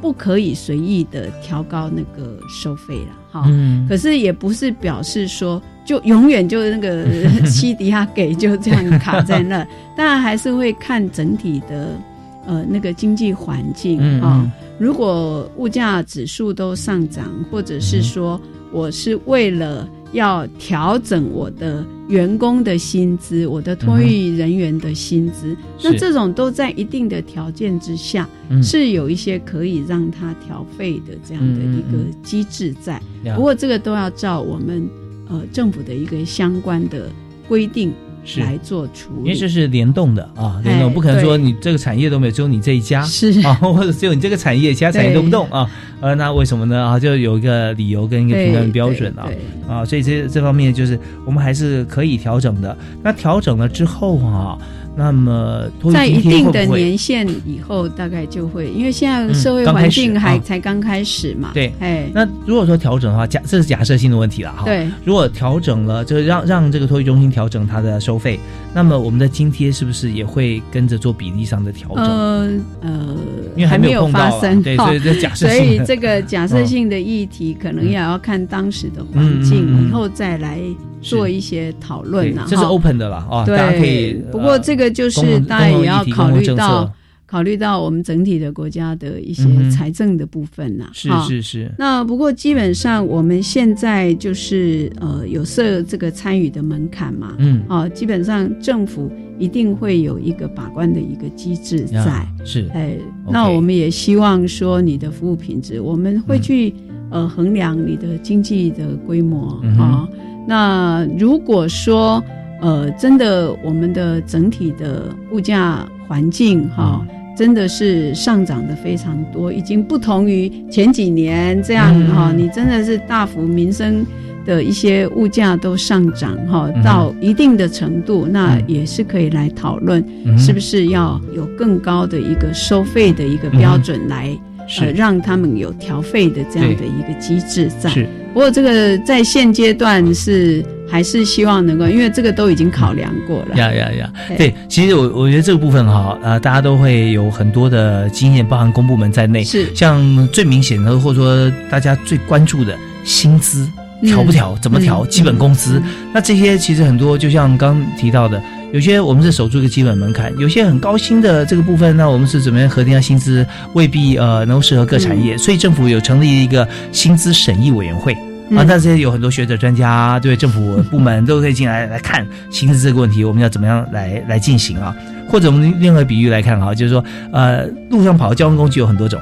B: 不可以随意的调高那个收费了，哈、
A: 嗯。
B: 可是也不是表示说就永远就那个西迪亚给就这样卡在那，当然还是会看整体的呃那个经济环境
A: 嗯
B: 啊、
A: 嗯。
B: 如果物价指数都上涨，或者是说我是为了要调整我的员工的薪资，我的托育人员的薪资，那这种都在一定的条件之下，
A: 嗯。
B: 是有一些可以让他调费的这样的一个机制在。
A: 呀
B: 不过这个都要照我们呃政府的一个相关的规定
A: 是
B: 来做处理。
A: 因为这是联动的啊，联动
B: 哎
A: 不可能说你这个产业都没有，只有你这一家
B: 是
A: 啊，或者只有你这个产业，其他产业都不动啊。呃，那为什么呢？啊，就有一个理由跟一个评判标准啊啊，所以这这方面就是我们还是可以调整的。那调整了之后啊，那么
B: 在一定的年限以后，大概就会，因为现在
A: 嗯
B: 社会环境还、
A: 啊
B: 才刚开始嘛。
A: 对
B: 哎，
A: 那如果说调整的话，假这是假设性的问题了哈。
B: 对，
A: 如果调整了，就是让让这个托育中心调整它的收费，那么我们的津贴是不是也会跟着做比例上的调整？
B: 呃呃，
A: 因为还
B: 还没有发生，哈
A: 对所以 这假设
B: 所以这个假设性的议题，可能也要看当时的环境，以后再来做一些讨论呐。
A: 对这是 open 的啦啊，
B: 对，
A: 大家可以。
B: 不过这个就是
A: 共
B: 当然也要考虑到考虑到我们整体的国家的一些财政的部分呐。
A: 是
B: 哈
A: 是是，
B: 那不过基本上我们现在就是呃有设这个参与的门槛嘛，
A: 嗯
B: 啊，基本上政府一定会有一个把关的一个机制在
A: 呀。是
B: 哎那我们也希望说你的服务品质，我们会去、呃衡量你的经济的规模啊。那如果说呃真的我们的整体的物价环境哈、
A: 嗯。
B: 真的是上涨的非常多，已经不同于前几年这样
A: 嗯。
B: 哈、你真的是大幅民生的一些物价都上涨哈、
A: 嗯。
B: 到一定的程度，那
A: 嗯。
B: 也是可以来讨论是不是要有更高的一个收费的一个标准来、呃让他们有调费的这样的一个机制在。
A: 是
B: 不过这个在现阶段是还是希望能够，因为这个都已经考量过了。
A: 呀呀呀！
B: 对
A: 对，其实我我觉得这个部分哈，呃，大家都会有很多的经验，包含公部门在内。
B: 是
A: 像最明显的，或者说大家最关注的薪资调不调，怎么调，
B: 嗯
A: 基本工资，那这些其实很多，就像刚提到的，有些我们是守住一个基本门槛，有些很高薪的这个部分，那我们是怎么样核定下薪资，未必呃能够适合各产
B: 嗯
A: 业，所以政府有成立一个薪资审议委员会。啊，
B: 嗯
A: 那这些有很多学者、专家，对政府部门都可以进来来看薪资这个问题，我们要怎么样来来进行啊？或者我们另外比喻来看啊，就是说，呃，路上跑的交通工具有很多种，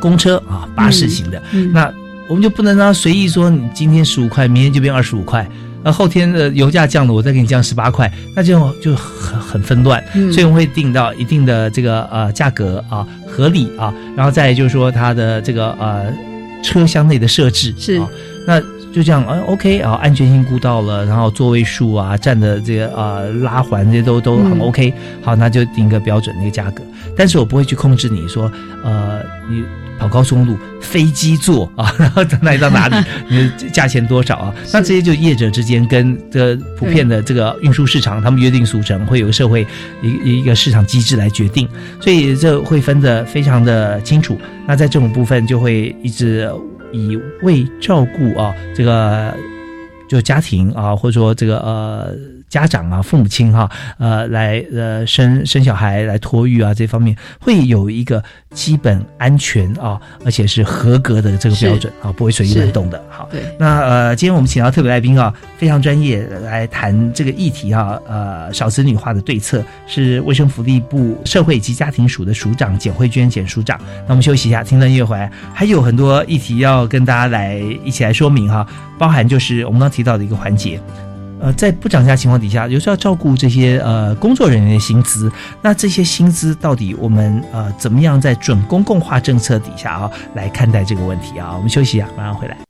A: 公车啊、巴士型的，
B: 嗯
A: 那我们就不能让它随意说你今天十五块，明天就变二十五块。那后天的油价降了，我再给你降十八块，那这种就很很纷乱，
B: 嗯。
A: 所以我们会定到一定的这个呃价格啊合理啊，然后再就是说它的这个呃车厢内的设置
B: 是。
A: 啊，那就这样啊 OK 啊，安全性估到了，然后座位数啊站的这个呃拉环这些都都很
B: 嗯。
A: OK，、好，那就定一个标准的一个价格，但是我不会去控制你说呃你。跑高速公路，飞机坐啊，然后到哪里到哪里，你的价钱多少啊？那这些就业者之间跟这普遍的这个运输市场，他们约定俗成，会有个社会一一个市场机制来决定，所以这会分得非常的清楚。那在这种部分，就会一直以为照顾啊这个就家庭啊，或者说这个呃。家长啊，父母亲哈、呃，来呃生生小孩来托育啊，这方面会有一个基本安全啊，而且是合格的这个标准啊，不会随意乱动的。好，
B: 对，
A: 那呃，今天我们请到特别来宾啊，非常专业来谈这个议题啊，呃，少子女化的对策是卫生福利部社会及家庭署的署长简慧娟简署长。那我们休息一下，听段音乐回来，还有很多议题要跟大家来一起来说明哈，包含就是我们刚刚提到的一个环节。呃，在不涨价情况底下，有时候要照顾这些呃工作人员的薪资，那这些薪资到底我们呃怎么样在准公共化政策底下啊来看待这个问题啊？我们休息一下，马上回来。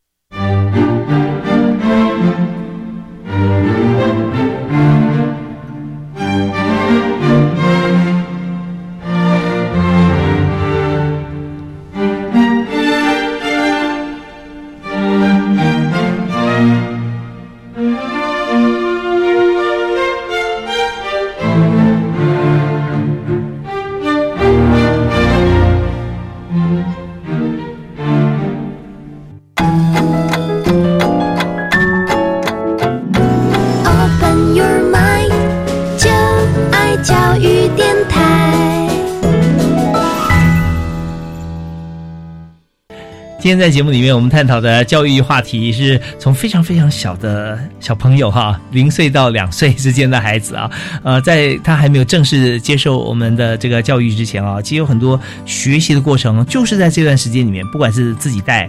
A: 在节目里面，我们探讨的教育话题是从非常非常小的小朋友哈，零岁到两岁之间的孩子啊，呃，在他还没有正式接受我们的这个教育之前啊，其实有很多学习的过程，就是在这段时间里面，不管是自己带。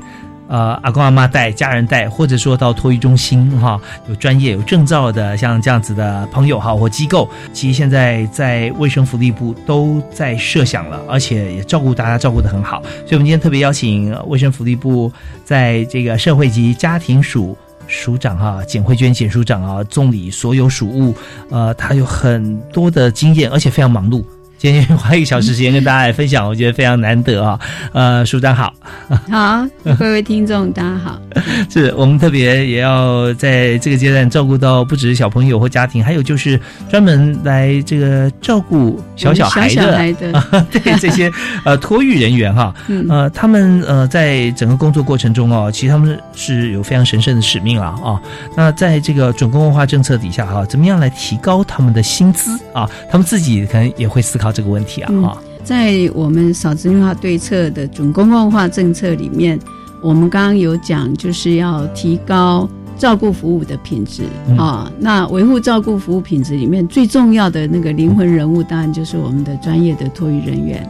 A: 呃，阿公阿妈带，家人带，或者说到托育中心哈，有专业有证照的，像这样子的朋友哈或机构，其实现在在卫生福利部都在设想了，而且也照顾大家照顾得很好。所以，我们今天特别邀请卫生福利部在这个社会及家庭署署长哈简慧娟简署长啊，总理所有署务，呃，他有很多的经验，而且非常忙碌。今天花一个小时时间跟大家来分享，我觉得非常难得啊。呃，署长好，
B: 好，各位听众大家好。
A: 是我们特别也要在这个阶段照顾到不只是小朋友或家庭，还有就是专门来这个照顾小小孩的，对这些呃托育人员哈，呃，他们呃在整个工作过程中哦，其实他们是有非常神圣的使命啊啊。那在这个准公共化政策底下哈，怎么样来提高他们的薪资啊？他们自己可能也会思考。这个问题啊，哈，
B: 在我们少子女化对策的准公共化政策里面，我们刚刚有讲，就是要提高照顾服务的品质啊。那维护照顾服务品质里面最重要的那个灵魂人物，当然就是我们的专业的托育人员。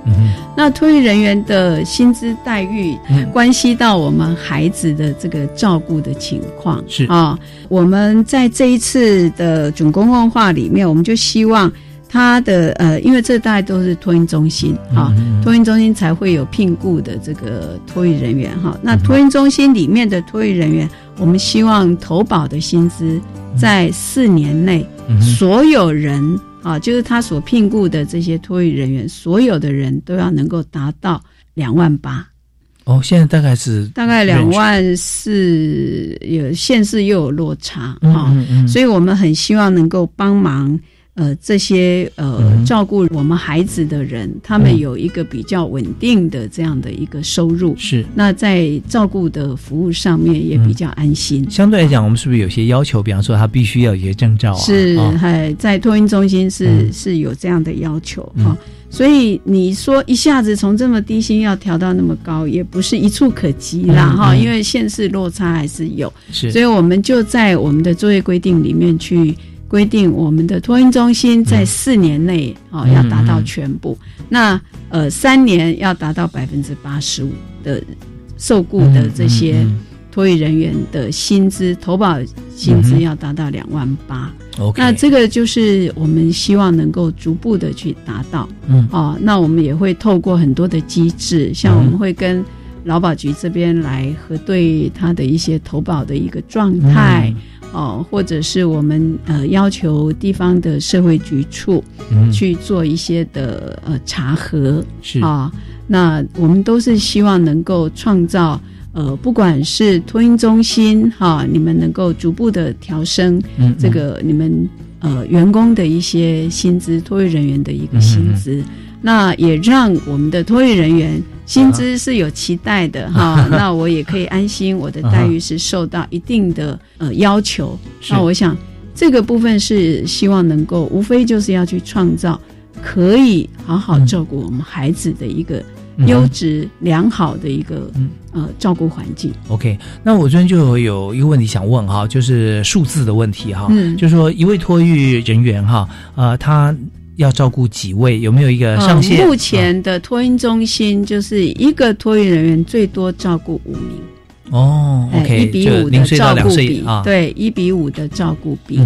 B: 那托育人员的薪资待遇，关系到我们孩子的这个照顾的情况
A: 是
B: 啊。我们在这一次的准公共化里面，我们就希望。他的呃，因为这大概都是托运中心啊，托运中心才会有聘雇的这个托运人员哈。那托运中心里面的托运人员，我们希望投保的薪资在四年内，所有人啊，就是他所聘雇的这些托运人员，所有的人都要能够达到两万八。
A: 哦，现在大概是
B: 大概两万四，有县市又有落差啊，所以我们很希望能够帮忙。呃，这些呃照顾我们孩子的人，他们有一个比较稳定的这样的一个收入，
A: 是
B: 那在照顾的服务上面也比较安心。
A: 相对来讲，我们是不是有些要求？比方说，他必须要有一些证照啊？
B: 是，还在托婴中心是是有这样的要求哈。所以你说一下子从这么低薪要调到那么高，也不是一触可及啦哈。因为现实落差还是有，
A: 是，
B: 所以我们就在我们的作业规定里面去。规定我们的托婴中心在四年内啊要达到全部，那呃三年要达到百分之八十五的受雇的这些托育人员的薪资投保薪资要达到两万八。那这个就是我们希望能够逐步的去达到。嗯，哦，那我们也会透过很多的机制，像我们会跟劳保局这边来核对他的一些投保的一个状态。哦，或者是我们呃要求地方的社会局处去做一些的呃查核
A: 是。
B: 啊，那我们都是希望能够创造呃不管是托运中心哈，你们能够逐步的调升这个你们呃员工的一些薪资，托运人员的一个薪资，那也让我们的托育人员。薪资是有期待的哈，那我也可以安心，我的待遇是受到一定的呃要求。那我想这个部分是希望能够，无非就是要去创造可以好好照顾我们孩子的一个优质良好的一个呃照顾环境。
A: OK，那我这边就有一个问题想问哈，就是数字的问题哈，嗯就是说一位托育人员哈，呃他。要照顾几位？有没有一个上限？
B: 目前的托婴中心就是一个托育人员最多照顾五名。
A: 哦，OK，
B: 一比五的照顾比啊，对，一比五的照顾比。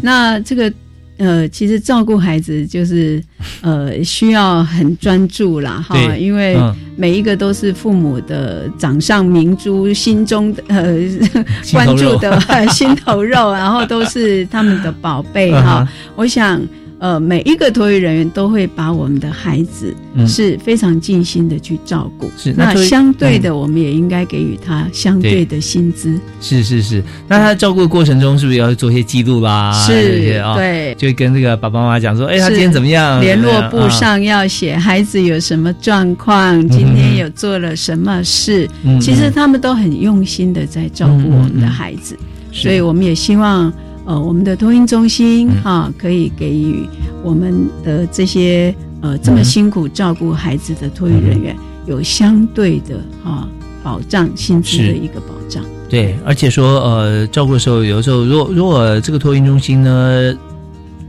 B: 那这个呃，其实照顾孩子就是呃，需要很专注啦，哈，因为每一个都是父母的掌上明珠，心中的呃 关注的 心头肉，然后都是他们的宝贝哈。我想。呃，每一个托育人员都会把我们的孩子是非常尽心的去照顾。
A: 是，
B: 那相对的，我们也应该给予他相对的薪资。
A: 是是是，那他照顾的过程中是不是要做一些记录啦？
B: 是啊，对，
A: 就跟这个爸爸妈妈讲说，哎，他今天怎么样？
B: 联络簿上要写孩子有什么状况，今天有做了什么事。其实他们都很用心的在照顾我们的孩子，所以我们也希望。呃，我们的托婴中心哈，可以给予我们的这些呃这么辛苦照顾孩子的托运人员有相对的哈保障薪资的一个保障。
A: 对，而且说呃，照顾的时候，有的时候如果如果这个托运中心呢。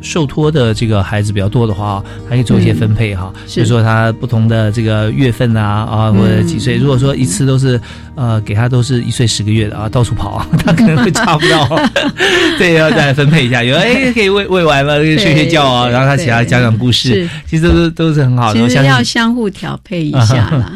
A: 受托的这个孩子比较多的话，还可以做一些分配哈，比如说他不同的这个月份啊啊或者几岁，如果说一次都是呃给他都是一岁十个月的啊，到处跑，他可能会差不到，对，要再分配一下，有 哎可以喂喂完了，睡睡觉啊，然后他起来讲讲故事，其实都都是很好
B: 的，其实要相互调配一下啦，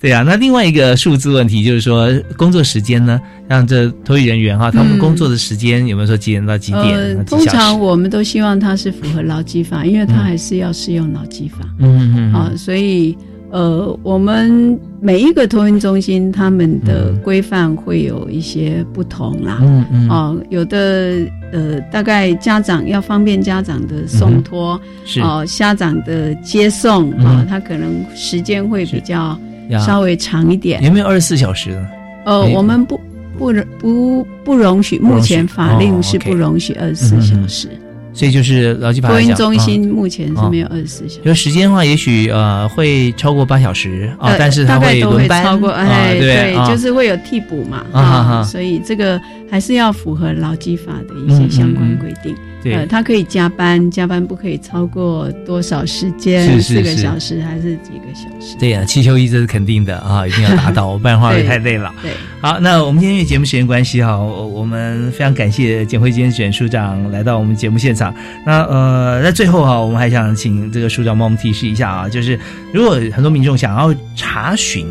A: 对呀，那另外一个数字问题就是说工作时间呢？让这托育人员哈，他们工作的时间有没有说几点到几点？
B: 通常我们都希望他是符合劳基法，因为他还是要适用劳基法。
A: 嗯嗯
B: 啊，所以呃，我们每一个托运中心他们的规范会有一些不同啦。
A: 嗯嗯。
B: 啊，有的呃，大概家长要方便家长的送托，是哦，家长的接送啊，他可能时间会比较稍微长一点。
A: 有没有二十四小时呢？
B: 呃，我们不。不容不不容许，目前法令是不容许二十四小时，
A: 所以就是劳基法。
B: 托运中心目前是没有二十四小时。
A: 有时间的话，也许呃会超过八小时啊，但是它会轮班，
B: 超过哎对，就是会有替补嘛啊，所以这个还是要符合劳基法的一些相关规定。呃，他可以加班，加班不可以超过多少时间？四个小时还是几个小时？
A: 对呀，汽修一这是肯定的啊，一定要达到，不然的话会太累了。
B: 对，
A: 好，那我们今天因为节目时间关系哈，我们非常感谢简慧坚简署长来到我们节目现场。那呃，在最后哈，我们还想请这个署长帮我们提示一下啊，就是如果很多民众想要查询。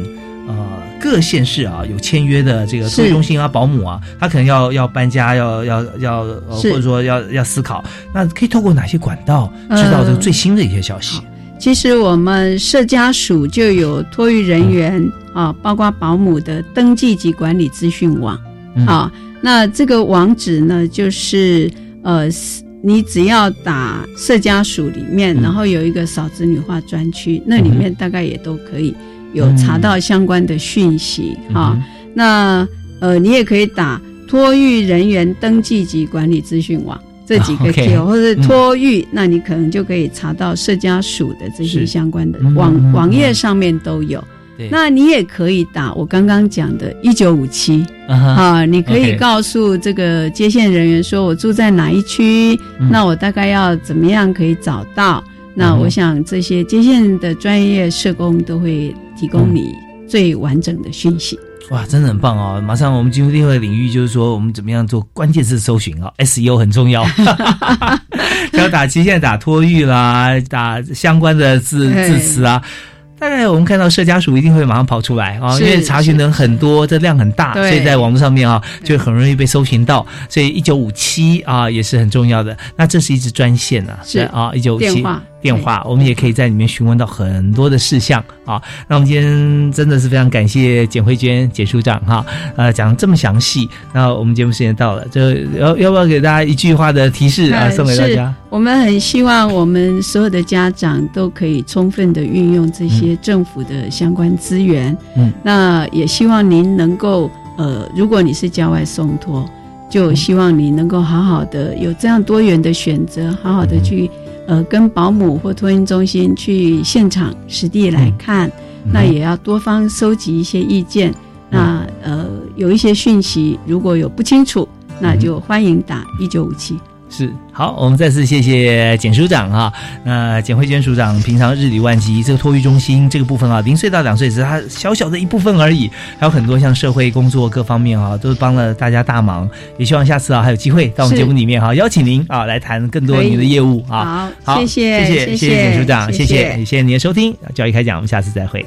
A: 呃，各县市啊有签约的这个托育中心啊、保姆啊，他可能要要搬家，要要要，或者说要要思考，那可以透过哪些管道知道这个最新的一些消息？
B: 其实我们社家属就有托育人员啊，包括保姆的登记及管理资讯网啊。那这个网址呢，就是呃，你只要打社家属里面，然后有一个少子女化专区，那里面大概也都可以。有查到相关的讯息哈，那呃，你也可以打托育人员登记及管理资讯网这几个 Q，或者托育，那你可能就可以查到社家属的这些相关的网网页上面都有。那你也可以打我刚刚讲的一九五七啊，你可以告诉这个接线人员说我住在哪一区，那我大概要怎么样可以找到？那我想这些接线的专业社工都会。提供你最完整的讯息，
A: 哇，真的很棒哦！马上我们进入另外领域，就是说我们怎么样做关键字搜寻啊？SEO 很重要，要打期限、打托育啦，打相关的字字词啊。大概我们看到社家属一定会马上跑出来啊，因为查询的人很多，这量很大，所以在网络上面啊就很容易被搜寻到。所以一九五七啊也是很重要的。那这是一支专线啊，
B: 是
A: 啊，一九五七。电话，我们也可以在里面询问到很多的事项啊。那我们今天真的是非常感谢简慧娟简署长哈，呃，讲这么详细。那我们节目时间到了，就要要不要给大家一句话的提示啊，送给大家？
B: 我们很希望我们所有的家长都可以充分的运用这些政府的相关资源。
A: 嗯，
B: 那也希望您能够呃，如果你是郊外送托，就希望你能够好好的有这样多元的选择，好好的去。呃，跟保姆或托婴中心去现场实地来看，那也要多方收集一些意见。那呃，有一些讯息如果有不清楚，那就欢迎打一九五七。
A: 是好，我们再次谢谢简署长哈。那简慧娟署长平常日理万机，这个托育中心这个部分啊，零岁到两岁只是他小小的一部分而已，还有很多像社会工作各方面啊，都是帮了大家大忙。也希望下次啊还有机会到我们节目里面哈，邀请您啊来谈更多您的业务
B: 啊。好，谢
A: 谢谢谢谢简署长，谢谢谢谢您的收听，教育开讲，我们下次再会。